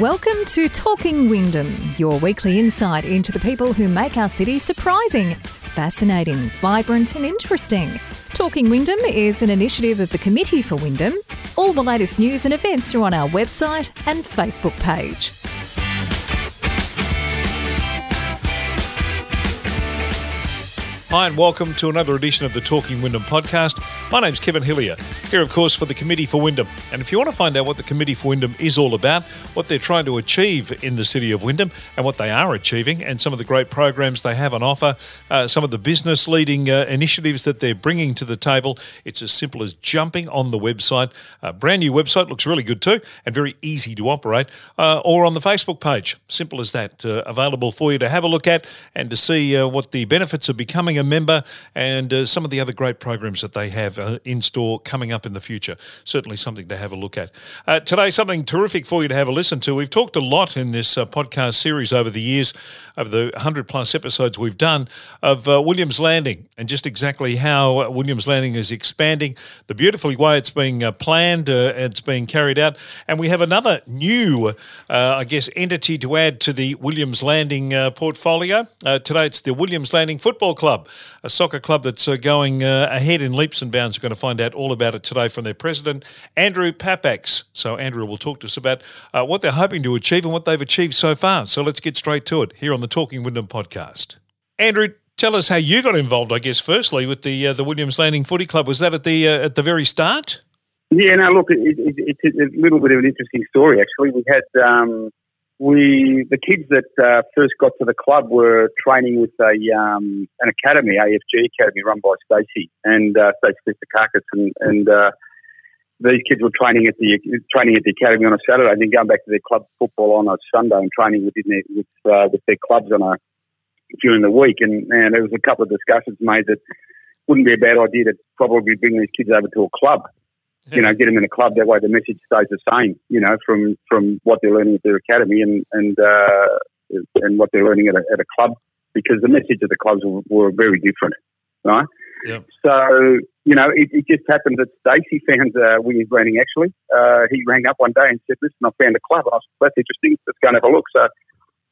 Welcome to Talking Wyndham, your weekly insight into the people who make our city surprising, fascinating, vibrant, and interesting. Talking Wyndham is an initiative of the Committee for Wyndham. All the latest news and events are on our website and Facebook page. Hi, and welcome to another edition of the Talking Wyndham podcast. My name's Kevin Hillier, here, of course, for the Committee for Wyndham. And if you want to find out what the Committee for Wyndham is all about, what they're trying to achieve in the city of Wyndham, and what they are achieving, and some of the great programs they have on offer, uh, some of the business leading uh, initiatives that they're bringing to the table, it's as simple as jumping on the website. A brand new website looks really good too, and very easy to operate, uh, or on the Facebook page. Simple as that. Uh, available for you to have a look at and to see uh, what the benefits of becoming a member and some of the other great programs that they have uh, in store coming up in the future. Certainly something to have a look at. Uh, today, something terrific for you to have a listen to. We've talked a lot in this uh, podcast series over the years, over the 100 plus episodes we've done, of uh, Williams Landing and just exactly how uh, Williams Landing is expanding, the beautiful way it's being planned, it's being carried out. And we have another new, I guess, entity to add to the Williams Landing portfolio. today, it's the Williams Landing Football Club a soccer club that's uh, going uh, ahead in leaps and bounds. We're going to find out all about it today from their president, Andrew Papax. So, Andrew will talk to us about uh, what they're hoping to achieve and what they've achieved so far. So, let's get straight to it here on the Talking Wyndham podcast. Andrew, tell us how you got involved. I guess firstly with the uh, the Williams Landing Footy Club. Was that at the uh, at the very start? Yeah, no, look, it, it, it's a little bit of an interesting story actually. We had um, we the kids that uh, first got to the club were training with a um, an academy, AFG academy, run by Stacey and uh, Stacey Carcass, and, and uh, these kids were training at the training at the academy on a Saturday, and then going back to their club football on a Sunday and training within their, with uh, with their clubs on a during the week. And, and there was a couple of discussions made that wouldn't be a bad idea to probably bring these kids over to a club you know, get them in a club. That way, the message stays the same. You know, from from what they're learning at their academy and and uh, and what they're learning at a, at a club, because the message of the clubs were, were very different, right? Yep. So you know, it, it just happened that Stacey found uh, Williams Landing. Actually, uh, he rang up one day and said, "Listen, I found a club." I said, "That's interesting. Let's go and have a look." So.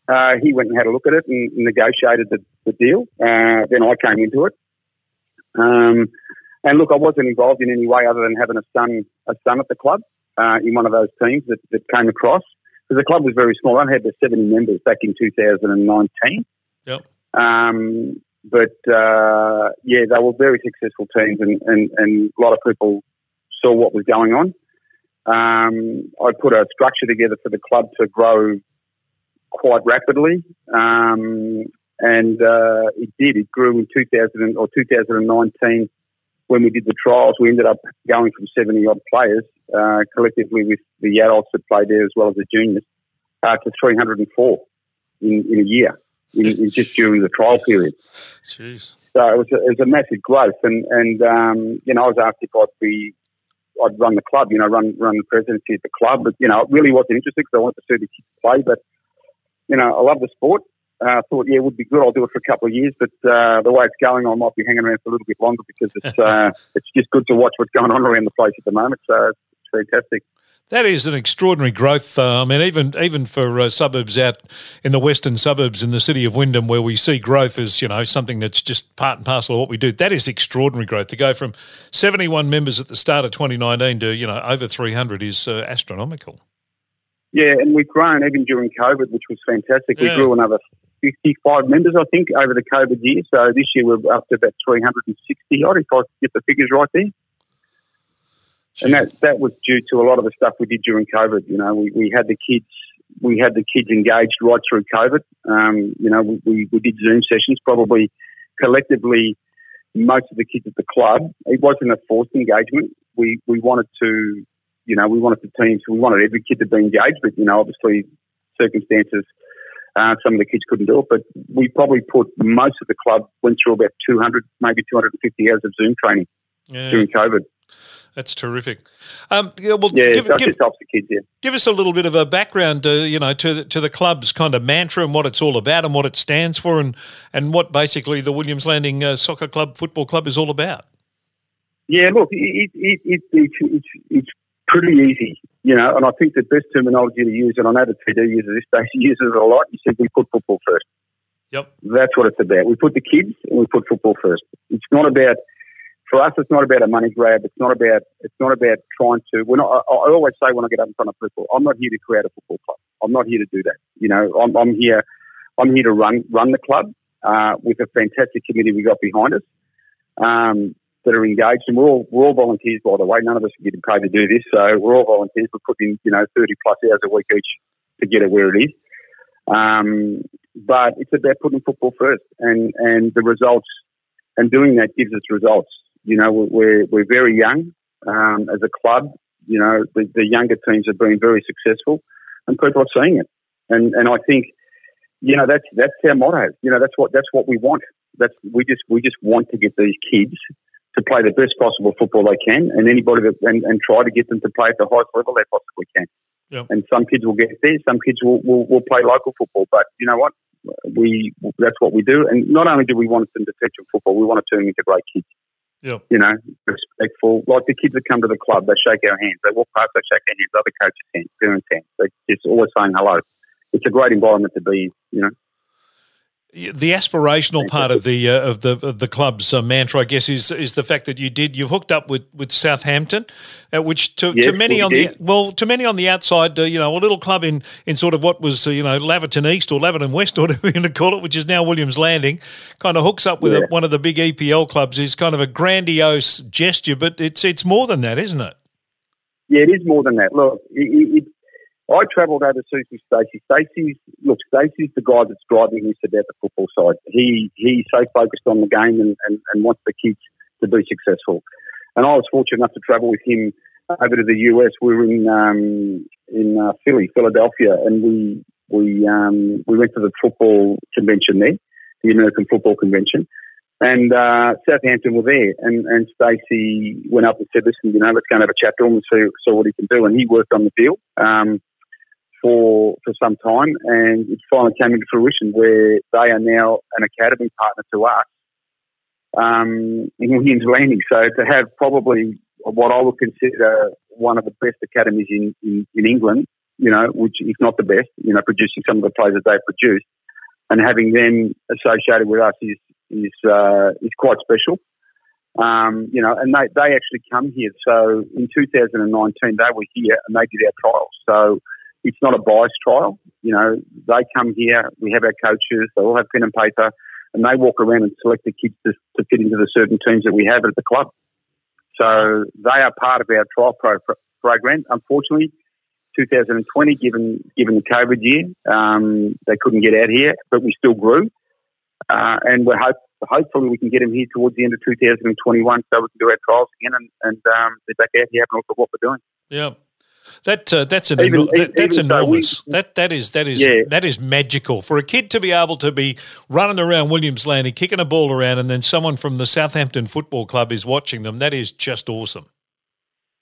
Uh, he went and had a look at it and negotiated the, the deal. Uh, then I came into it. Um, and look, I wasn't involved in any way other than having a son, a son at the club uh, in one of those teams that, that came across. Because the club was very small. I had the 70 members back in 2019. Yep. Um, but uh, yeah, they were very successful teams, and, and, and a lot of people saw what was going on. Um, I put a structure together for the club to grow quite rapidly, um, and uh, it did. It grew in 2000 or 2019 when we did the trials, we ended up going from 70 odd players uh, collectively with the adults that played there as well as the juniors uh, to 304 in, in a year, in, in just during the trial period. Jeez. So it was, a, it was a massive growth, and and um, you know I was asked if I'd be I'd run the club, you know, run run the presidency of the club, but you know it really wasn't interesting because I wanted to see the kids play, but you know I love the sport, uh, thought, yeah, it would be good. I'll do it for a couple of years, but uh, the way it's going, I might be hanging around for a little bit longer because it's uh, it's just good to watch what's going on around the place at the moment. So it's fantastic. That is an extraordinary growth. Uh, I mean, even even for uh, suburbs out in the western suburbs in the city of Wyndham, where we see growth as you know something that's just part and parcel of what we do. That is extraordinary growth. To go from seventy one members at the start of twenty nineteen to you know over three hundred is uh, astronomical. Yeah, and we've grown even during COVID, which was fantastic. Yeah. We grew another 55 members, I think, over the COVID year. So this year we're up to about 360 odd, if I get the figures right there. Jeez. And that that was due to a lot of the stuff we did during COVID. You know, we, we had the kids we had the kids engaged right through COVID. Um, you know, we, we did Zoom sessions, probably collectively most of the kids at the club. It wasn't a forced engagement. We we wanted to, you know, we wanted the teams, we wanted every kid to be engaged, but you know, obviously circumstances uh, some of the kids couldn't do it, but we probably put most of the club went through about 200, maybe 250 hours of Zoom training yeah. during COVID. That's terrific. Um, yeah, well, yeah, give, give, kids. Yeah. Give us a little bit of a background, uh, you know, to the, to the club's kind of mantra and what it's all about and what it stands for, and and what basically the Williams Landing uh, Soccer Club Football Club is all about. Yeah, look, it, it, it, it's, it's pretty easy, you know. And I think the best terminology to use, and I know the TD uses this day, uses it a lot. He said we put football first. Yep. That's what it's about. We put the kids and we put football first. It's not about for us. It's not about a money grab. It's not about. It's not about trying to. We're not. I, I always say when I get up in front of people, I'm not here to create a football club. I'm not here to do that. You know, I'm, I'm here. I'm here to run run the club uh, with a fantastic committee we got behind us um, that are engaged, and we're all we're all volunteers by the way. None of us are getting paid to do this, so we're all volunteers. We're putting you know 30 plus hours a week each to get it where it is. Um, but it's about putting football first, and and the results, and doing that gives us results. You know, we're we're very young um, as a club. You know, the, the younger teams have been very successful, and people are seeing it. And and I think, you know, that's that's our motto. You know, that's what that's what we want. That's we just we just want to get these kids to play the best possible football they can, and anybody that and, and try to get them to play at the highest level they possibly can. Yep. And some kids will get there, some kids will, will, will play local football. But you know what? We that's what we do. And not only do we want them to teach them football, we want to turn them into great kids. Yep. You know, respectful. Like the kids that come to the club, they shake our hands. They walk past, they shake our hands. Other coaches' hands, parents' hands. They just always saying hello. It's a great environment to be. You know the aspirational part of the uh, of the of the club's uh, mantra, I guess, is is the fact that you did you've hooked up with, with Southampton, uh, which to, yes, to many on did. the well to many on the outside, uh, you know, a little club in, in sort of what was uh, you know Laverton East or Laverton West or whatever you're going to call it, which is now Williams Landing, kind of hooks up with yeah. a, one of the big EPL clubs. Is kind of a grandiose gesture, but it's it's more than that, isn't it? Yeah, it is more than that. Look, it, it, I travelled overseas with Stacey. Stacey's look, Stacey's the guy that's driving this about the football side. He he's so focused on the game and, and, and wants the kids to be successful. And I was fortunate enough to travel with him over to the US. We were in um, in uh, Philly, Philadelphia, and we we um, we went to the football convention there, the American Football Convention. And uh, Southampton were there, and, and Stacey went up and said, "Listen, you know, let's go and have a chat to him and see, see what he can do." And he worked on the deal. Um, for for some time, and it finally came into fruition where they are now an academy partner to us um, in Williams Landing. So to have probably what I would consider one of the best academies in, in, in England, you know, which if not the best, you know, producing some of the players that they produced, and having them associated with us is is uh, is quite special. Um, you know, and they, they actually come here. So in 2019, they were here and they did our trials. So it's not a bias trial. You know, they come here, we have our coaches, they all have pen and paper, and they walk around and select the kids to, to fit into the certain teams that we have at the club. So they are part of our trial pro- program. Unfortunately, 2020, given given the COVID year, um, they couldn't get out here, but we still grew, uh, and we're hope, hopefully we can get them here towards the end of 2021, so we can do our trials again and, and um, they're back out here having a look at what we're doing. Yeah. That uh, that's an even, that, that's enormous. We, that that is that is yeah. that is magical for a kid to be able to be running around Williams Landing, kicking a ball around, and then someone from the Southampton Football Club is watching them. That is just awesome.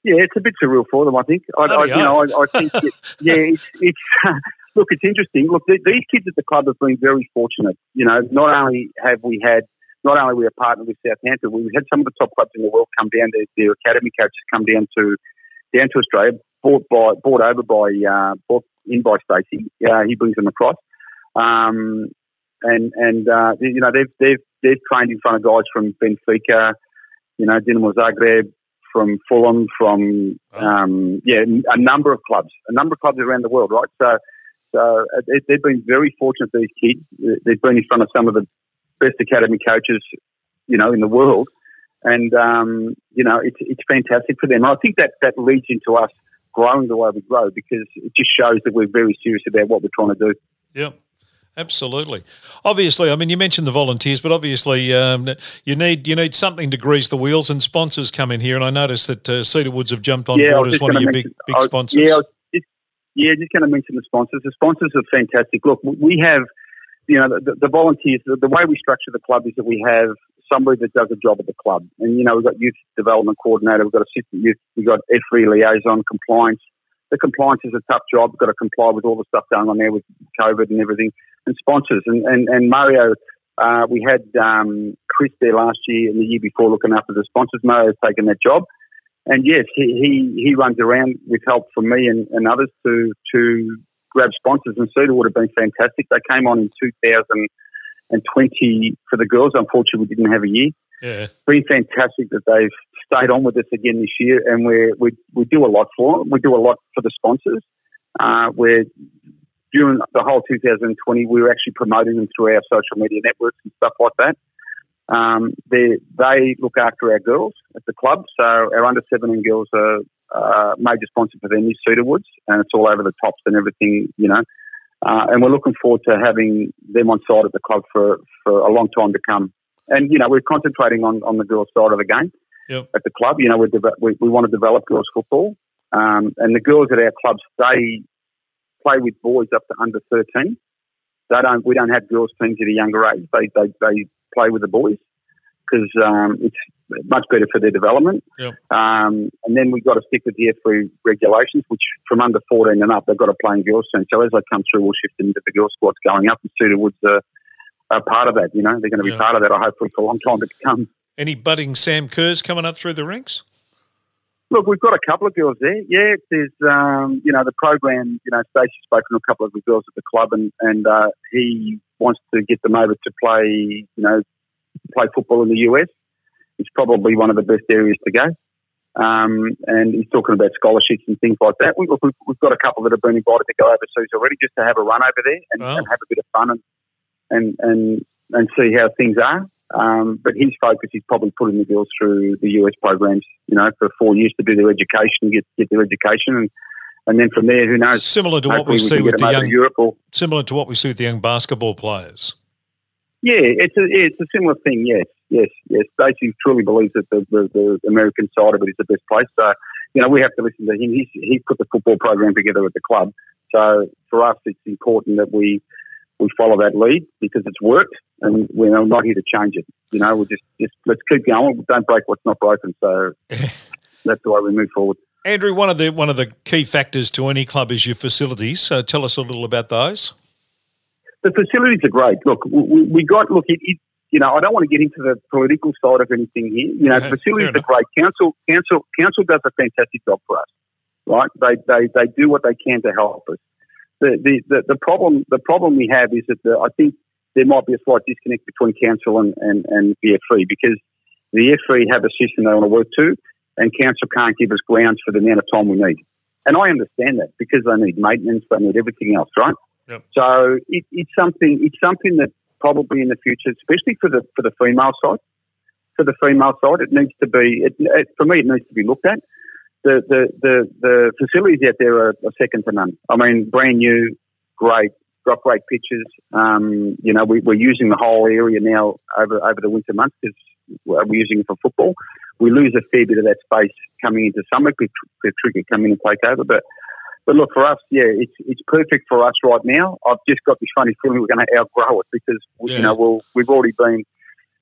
Yeah, it's a bit surreal for them. I think. I, I you know, I, I think. It, yeah, it's, it's look, it's interesting. Look, these kids at the club have been very fortunate. You know, not only have we had not only we are partnered with Southampton, we've had some of the top clubs in the world come down. Their, their academy coaches come down to down to Australia, bought by bought over by uh, bought in by Stacey. Uh, he brings them across, um, and and uh, you know they've they've they've trained in front of guys from Benfica, you know Dinamo Zagreb, from Fulham, from um, yeah a number of clubs, a number of clubs around the world, right? So so uh, they've been very fortunate. These kids, they've been in front of some of the best academy coaches, you know, in the world. And um, you know it's it's fantastic for them. And I think that that leads into us growing the way we grow because it just shows that we're very serious about what we're trying to do. Yeah. Absolutely. Obviously, I mean, you mentioned the volunteers, but obviously, um, you need you need something to grease the wheels, and sponsors come in here. And I noticed that uh, Cedar Woods have jumped on yeah, board as one of your mention, big big sponsors. yeah, just, yeah, just going to mention the sponsors. The sponsors are fantastic. Look, we have, you know, the, the volunteers. The, the, way we structure the club is that we have somebody that does a job at the club. And, you know, we've got youth development coordinator, we've got assistant youth, we've got FRE liaison, compliance. The compliance is a tough job. We've got to comply with all the stuff going on there with COVID and everything. And sponsors. And, and, and Mario, uh, we had um, Chris there last year and the year before looking after the sponsors. Mario's taken that job. and yes, he, he, he runs around with help from me and, and others to to grab sponsors. And Cedar Woods have been fantastic. They came on in 2020 for the girls. Unfortunately, we didn't have a year. Yeah. Been fantastic that they've stayed on with us again this year, and we we we do a lot for them. We do a lot for the sponsors. Uh, we're during the whole 2020, we were actually promoting them through our social media networks and stuff like that. Um, they, they look after our girls at the club. So our under 17 girls are uh, major sponsor for them is Cedar Woods, and it's all over the tops and everything, you know. Uh, and we're looking forward to having them on side at the club for, for a long time to come. And, you know, we're concentrating on, on the girls' side of the game yep. at the club. You know, we, we, we want to develop girls' football. Um, and the girls at our club they play with boys up to under 13. They don't, we don't have girls' teams at a younger age. They, they, they play with the boys because um, it's much better for their development. Yep. Um, and then we've got to stick with the F3 regulations, which from under 14 and up, they've got to play in girls' teams. So as they come through, we'll shift into the girls' squads going up. And Cedar Woods are, are part of that, you know. They're going to be part of that, I hopefully, for a long time to come. Any budding Sam Kerrs coming up through the ranks? Look, we've got a couple of girls there. Yeah, there's, um, you know, the program, you know, Stacey's spoken to a couple of the girls at the club and, and uh, he wants to get them over to play, you know, play football in the US. It's probably one of the best areas to go. Um, and he's talking about scholarships and things like that. We, we've, we've got a couple that have been invited to go overseas already just to have a run over there and, Wow. and have a bit of fun and, and, and, and see how things are. Um, but his focus is probably putting the girls through the US programs, you know, for four years to do their education, get get their education, and and then from there, who knows? Similar to what we see with the young, Europe or similar to what we see with the young basketball players. yeah, it's a yeah, it's a similar thing. Yes, yes, yes. Stacey truly believes that the, the, the American side of it is the best place. So you know, we have to listen to him. He's he's put the football program together at the club. So for us, it's important that we we follow that lead because it's worked, and we're not here to change it. You know, we just just let's keep going. Don't break what's not broken. So that's the way we move forward. Andrew, one of the one of the key factors to any club is your facilities. So tell us a little about those. The facilities are great. Look, we, we got look. It, it, you know, I don't want to get into the political side of anything here. You know, Okay, facilities are great. Council, council, council does a fantastic job for us. Right? They they they do what they can to help us. The the the, the problem the problem we have is that the, I think there might be a slight disconnect between council and and, and the F3 because the F3 have a system they want to work to, and council can't give us grounds for the amount of time we need. And I understand that because they need maintenance, they need everything else, right? Yep. So it, it's something. It's something that probably in the future, especially for the for the female side, for the female side, it needs to be. It, it, for me, it needs to be looked at. The the the, the facilities out there are, are second to none. I mean, brand new, great, got great pitches. Um, you know, we, we're using the whole area now over over the winter months because we're using it for football. We lose a fair bit of that space coming into summer with cricket coming and take over, but. But look, for us, yeah, it's it's perfect for us right now. I've just got this funny feeling we're going to outgrow it because Yeah. you know we'll, we've already been,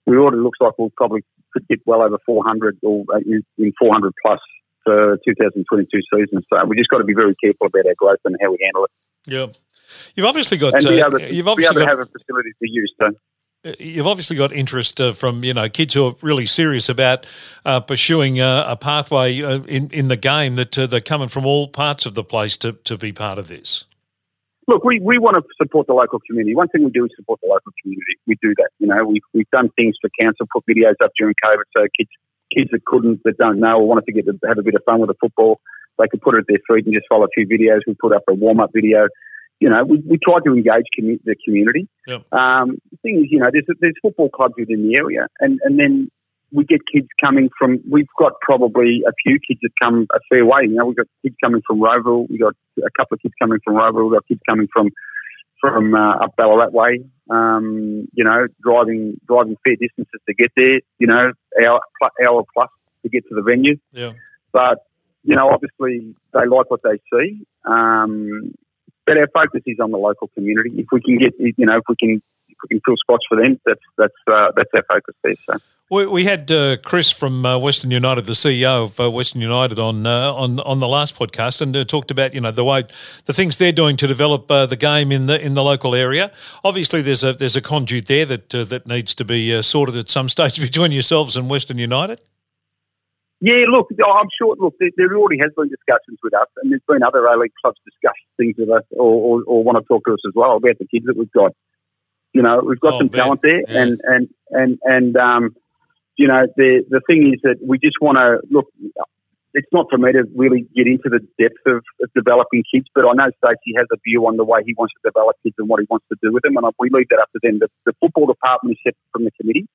we already looks like we'll probably could get well over 400 or uh, in, in 400 plus for 2022 season. So we just got to be very careful about our growth and how we handle it, Yeah, you've obviously got and be uh, able to, you've be obviously able to have a facility to use. So you've obviously got interest uh, from you know kids who are really serious about uh, pursuing uh, a pathway uh, in in the game that uh, they're coming from all parts of the place to to be part of this. look, we, we want to support the local community. One thing we do is support the local community. We do that. You know, we, we've done things for council, put videos up during COVID so kids kids that couldn't, that don't know or wanted to get to have a bit of fun with the football, they could put it at their feet and just follow a few videos. We put up a warm up video. You know, we, we try to engage commu- the community. Yep. Um, the thing is, you know, there's, there's football clubs within the area, and, and then we get kids coming from. We've got probably a few kids that come a fair way. You know, we've got kids coming from Rowville. We've got a couple of kids coming from Rowville. We've got kids coming from from uh, up Ballarat way. Um, you know, driving driving fair distances to get there. You know, hour hour plus to get to the venue. Yeah. But you know, obviously they like what they see. Um, but our focus is on the local community. If we can get, you know, if we can, if we can fill spots for them, that's that's uh, that's our focus there. So. We, had uh, Chris from uh, Western United, the CEO of uh, Western United, on uh, on on the last podcast, and uh, talked about you know the way the things they're doing to develop uh, the game in the in the local area. Obviously, there's a there's a conduit there that that needs to be sorted at some stage between yourselves and Western United. Yeah, look, I'm sure. Look, there, there, already has been discussions with us, and there's been other A League clubs discuss things with us, or, or, or, want to talk to us as well about the kids that we've got. You know, we've got oh, some man. talent there, yeah. and and and and um, you know, the the thing is that we just want to look. It's not for me to really get into the depth of, of developing kids, but I know Stacey has a view on the way he wants to develop kids and what he wants to do with them, and we leave that up to them. The, the football department is separate from the committee.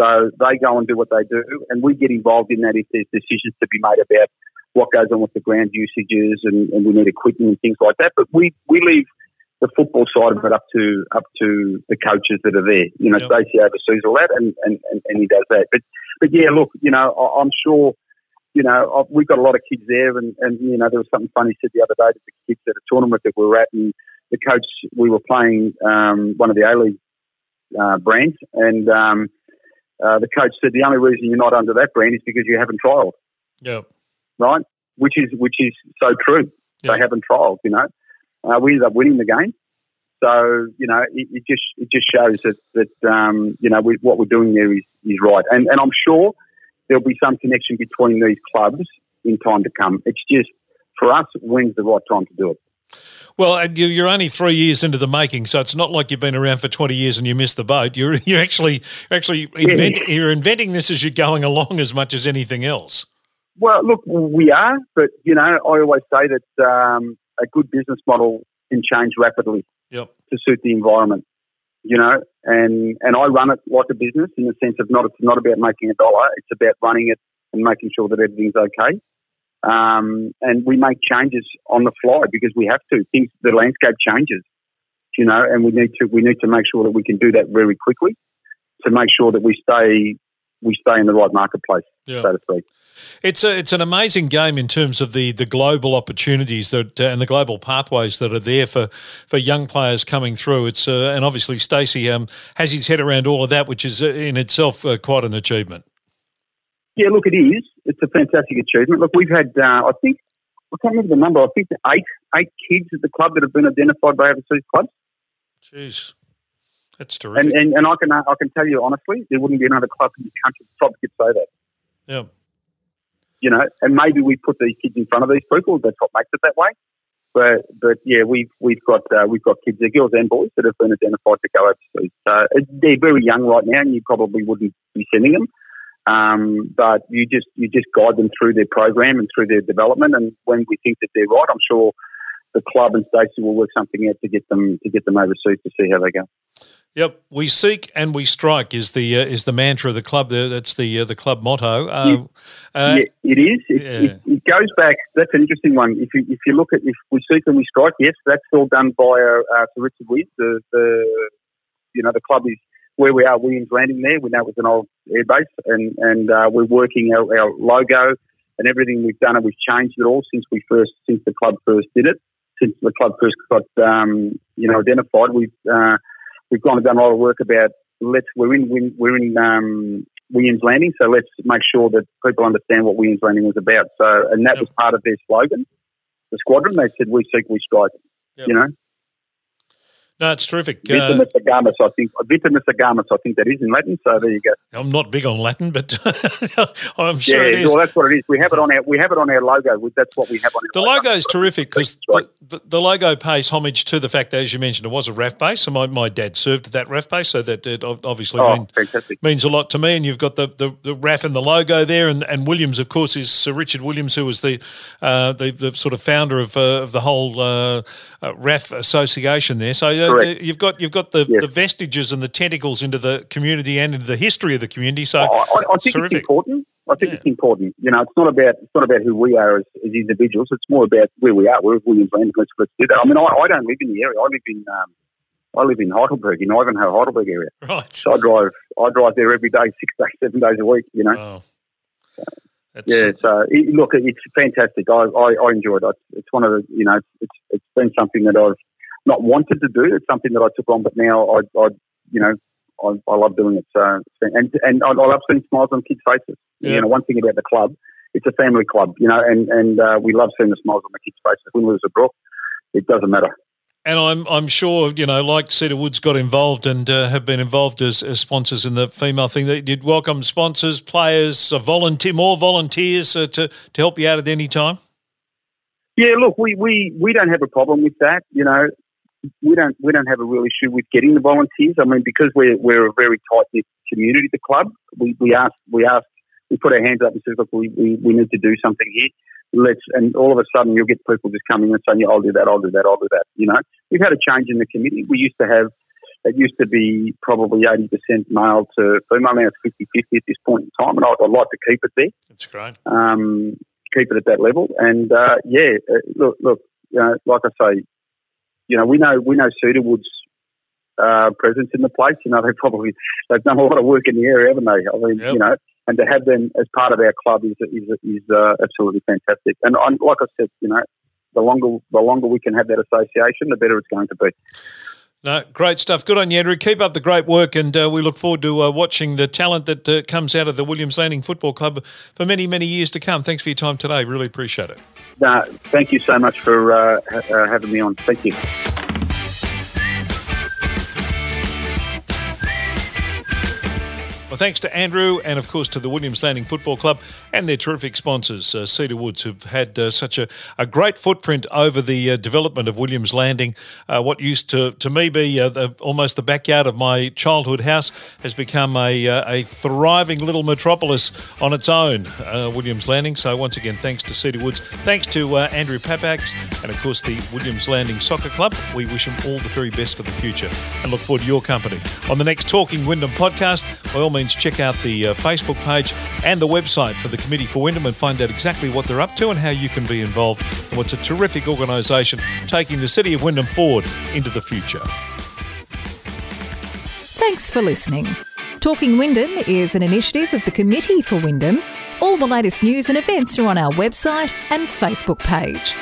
So they go and do what they do, and we get involved in that if there's decisions to be made about what goes on with the ground usages and, and we need equipment and things like that. But we, we leave the football side of it up to up to the coaches that are there. You know, yep. Stacey oversees all that, and, and, and, and, he does that. But but yeah, look, you know, I, am sure. You know, I, we've got a lot of kids there, and, and you know, there was something funny said the other day to the kids at a tournament that we were at, and the coach we were playing um, one of the A League uh, brands, and um, uh, the coach said the only reason you're not under that brand is because you haven't trialled. Yeah. Right. Which is which is so true. Yep. They haven't trialled. You know, uh, we ended up winning the game. So you know, it, it just it just shows that that um, you know we, what we're doing there is is right, and and I'm sure there'll be some connection between these clubs in time to come. It's just for us, when's the right time to do it? Well, you're only three years into the making, so it's not like you've been around for 20 years and you missed the boat. You're you're actually actually invent, you're inventing this as you're going along as much as anything else. Well, look, we are, but you know, I always say that um, a good business model can change rapidly yep. to suit the environment. You know, and and I run it like a business in the sense of not it's not about making a dollar; it's about running it and making sure that everything's okay. Um, and we make changes on the fly because we have to. Things, the landscape changes, you know, and we need to we need to make sure that we can do that very quickly to make sure that we stay we stay in the right marketplace, yeah. so to speak. It's a, it's an amazing game in terms of the, the global opportunities that uh, and the global pathways that are there for, for young players coming through. It's uh, and obviously Stacey um, has his head around all of that, which is uh, in itself uh, quite an achievement. Yeah, look, it is. It's a fantastic achievement. Look, we've had, uh, I think, I can't remember the number. I think eight eight kids at the club that have been identified by overseas clubs. Jeez, that's terrific. And, and, and I can uh, I can tell you honestly, there wouldn't be another club in the country that probably could say that. Yeah. You know, and maybe we put these kids in front of these people. That's what makes it that way. But but yeah, we've we've got uh, we've got kids, girls and boys, that have been identified to go overseas. So they're very young right now, and you probably wouldn't be sending them. Um, but you just you just guide them through their program and through their development. And when we think that they're right, I'm sure the club and Stacey will work something out to get them to get them overseas to see how they go. Yep, we seek and we strike is the uh, is the mantra of the club. That's the uh, the club motto. Uh, yeah, it is. It, yeah. it, it, goes back. That's an interesting one. If you if you look at if we seek and we strike, yes, that's all done by uh, uh, Sir Richard Williams. The, the you know the club is where we are, Williams Landing there. We know it was an old airbase, and and uh, we're working our, our, logo and everything we've done, and we've changed it all since we first since the club first did it. Since the club first got um, you know identified, we've uh, we've gone and done a lot of work about let's we're in we're in um, Williams Landing, so let's make sure that people understand what Williams Landing was about. So, and that yep. was part of their slogan, the squadron. They said, "We seek, we strike." Yep. You know, no, it's terrific. Vitamus uh, agamus, I think. Vitamus agamus, I think that is in Latin. So there you go. I'm not big on Latin, but I'm sure yeah, it is. Well, that's what it is. We have it on our we have it on our logo. That's what we have on our the logo. is terrific because the, the, the, logo pays homage to the fact that, as you mentioned, it was a RAAF base. So my, my dad served at that RAAF base, so that it obviously oh, mean, means a lot to me. And you've got the, the, the RAAF and the logo there, and, and Williams, of course, is Sir Richard Williams, who was the uh, the, the sort of founder of uh, of the whole uh, uh RAAF association there. So you've got you've got the, yes. the vestiges and the tentacles into the community and into the history of the community. So I, I, I think terrific. it's important. I think yeah. it's important. You know, it's not about it's not about who we are as, as individuals. It's more about where we are. We're Williams Land. Let's, let's do that. I mean, I, I don't live in the area. I live in um, I live in Heidelberg, in Ivanhoe, Heidelberg area. Right. So I drive I drive there every day, six days, seven days a week. You know. Oh. So, yeah, so it, look, it's fantastic. I, I, I enjoy it. It's one of the, you know, it's it's been something that I've not wanted to do. It's something that I took on, but now I, I you know, I, I love doing it. So, and and I, I love seeing smiles on kids' faces. Yeah. You know, one thing about the club, it's a family club. You know, and and uh, we love seeing the smiles on the kids' faces. Win, lose, or draw, it doesn't matter. And I'm I'm sure you know, like Cedar Woods got involved and uh, have been involved as, as sponsors in the female thing. That you'd welcome sponsors, players, uh, volunteer, more volunteers uh, to to help you out at any time. Yeah, look, we, we, we don't have a problem with that. You know, we don't we don't have a real issue with getting the volunteers. I mean, because we're we're a very tight knit community, the club. We we asked we asked we put our hands up and said, look, we, we, we need to do something here let's, and all of a sudden you'll get people just coming and saying, yeah, I'll do that, I'll do that, I'll do that. You know, we've had a change in the committee. We used to have, it used to be probably 80% male to female. Now it's 50 50 at this point in time, and I'd, I'd like to keep it there. That's great. Um, keep it at that level. And uh, yeah, uh, look, look, you know, like I say, you know, we know we know Cedar Woods' uh, presence in the place. You know, they probably they've done a lot of work in the area, haven't they? I mean, yep. you know, and to have them as part of our club is is, is uh, absolutely fantastic. And I'm, like I said, you know, the longer the longer we can have that association, the better it's going to be. No, great stuff. Good on you, Andrew. Keep up the great work, and uh, we look forward to uh, watching the talent that uh, comes out of the Williams Landing Football Club for many, many years to come. Thanks for your time today. Really appreciate it. thank you so much for uh, uh, having me on. Thank you. Well, thanks to Andrew and, of course, to the Williams Landing Football Club and their terrific sponsors, uh, Cedar Woods, who've had uh, such a, a great footprint over the uh, development of Williams Landing. Uh, what used to, to me be uh, the, almost the backyard of my childhood house has become a, uh, a thriving little metropolis on its own, Williams Landing. So, once again, thanks to Cedar Woods. Thanks to Andrew Papax and, of course, the Williams Landing Soccer Club. We wish them all the very best for the future and look forward to your company on the next Talking Wyndham podcast. By all means, means check out the uh, Facebook page and the website for the Committee for Wyndham and find out exactly what they're up to and how you can be involved in what's a terrific organisation taking the City of Wyndham forward into the future. Thanks for listening. Talking Wyndham is an initiative of the Committee for Wyndham. All the latest news and events are on our website and Facebook page.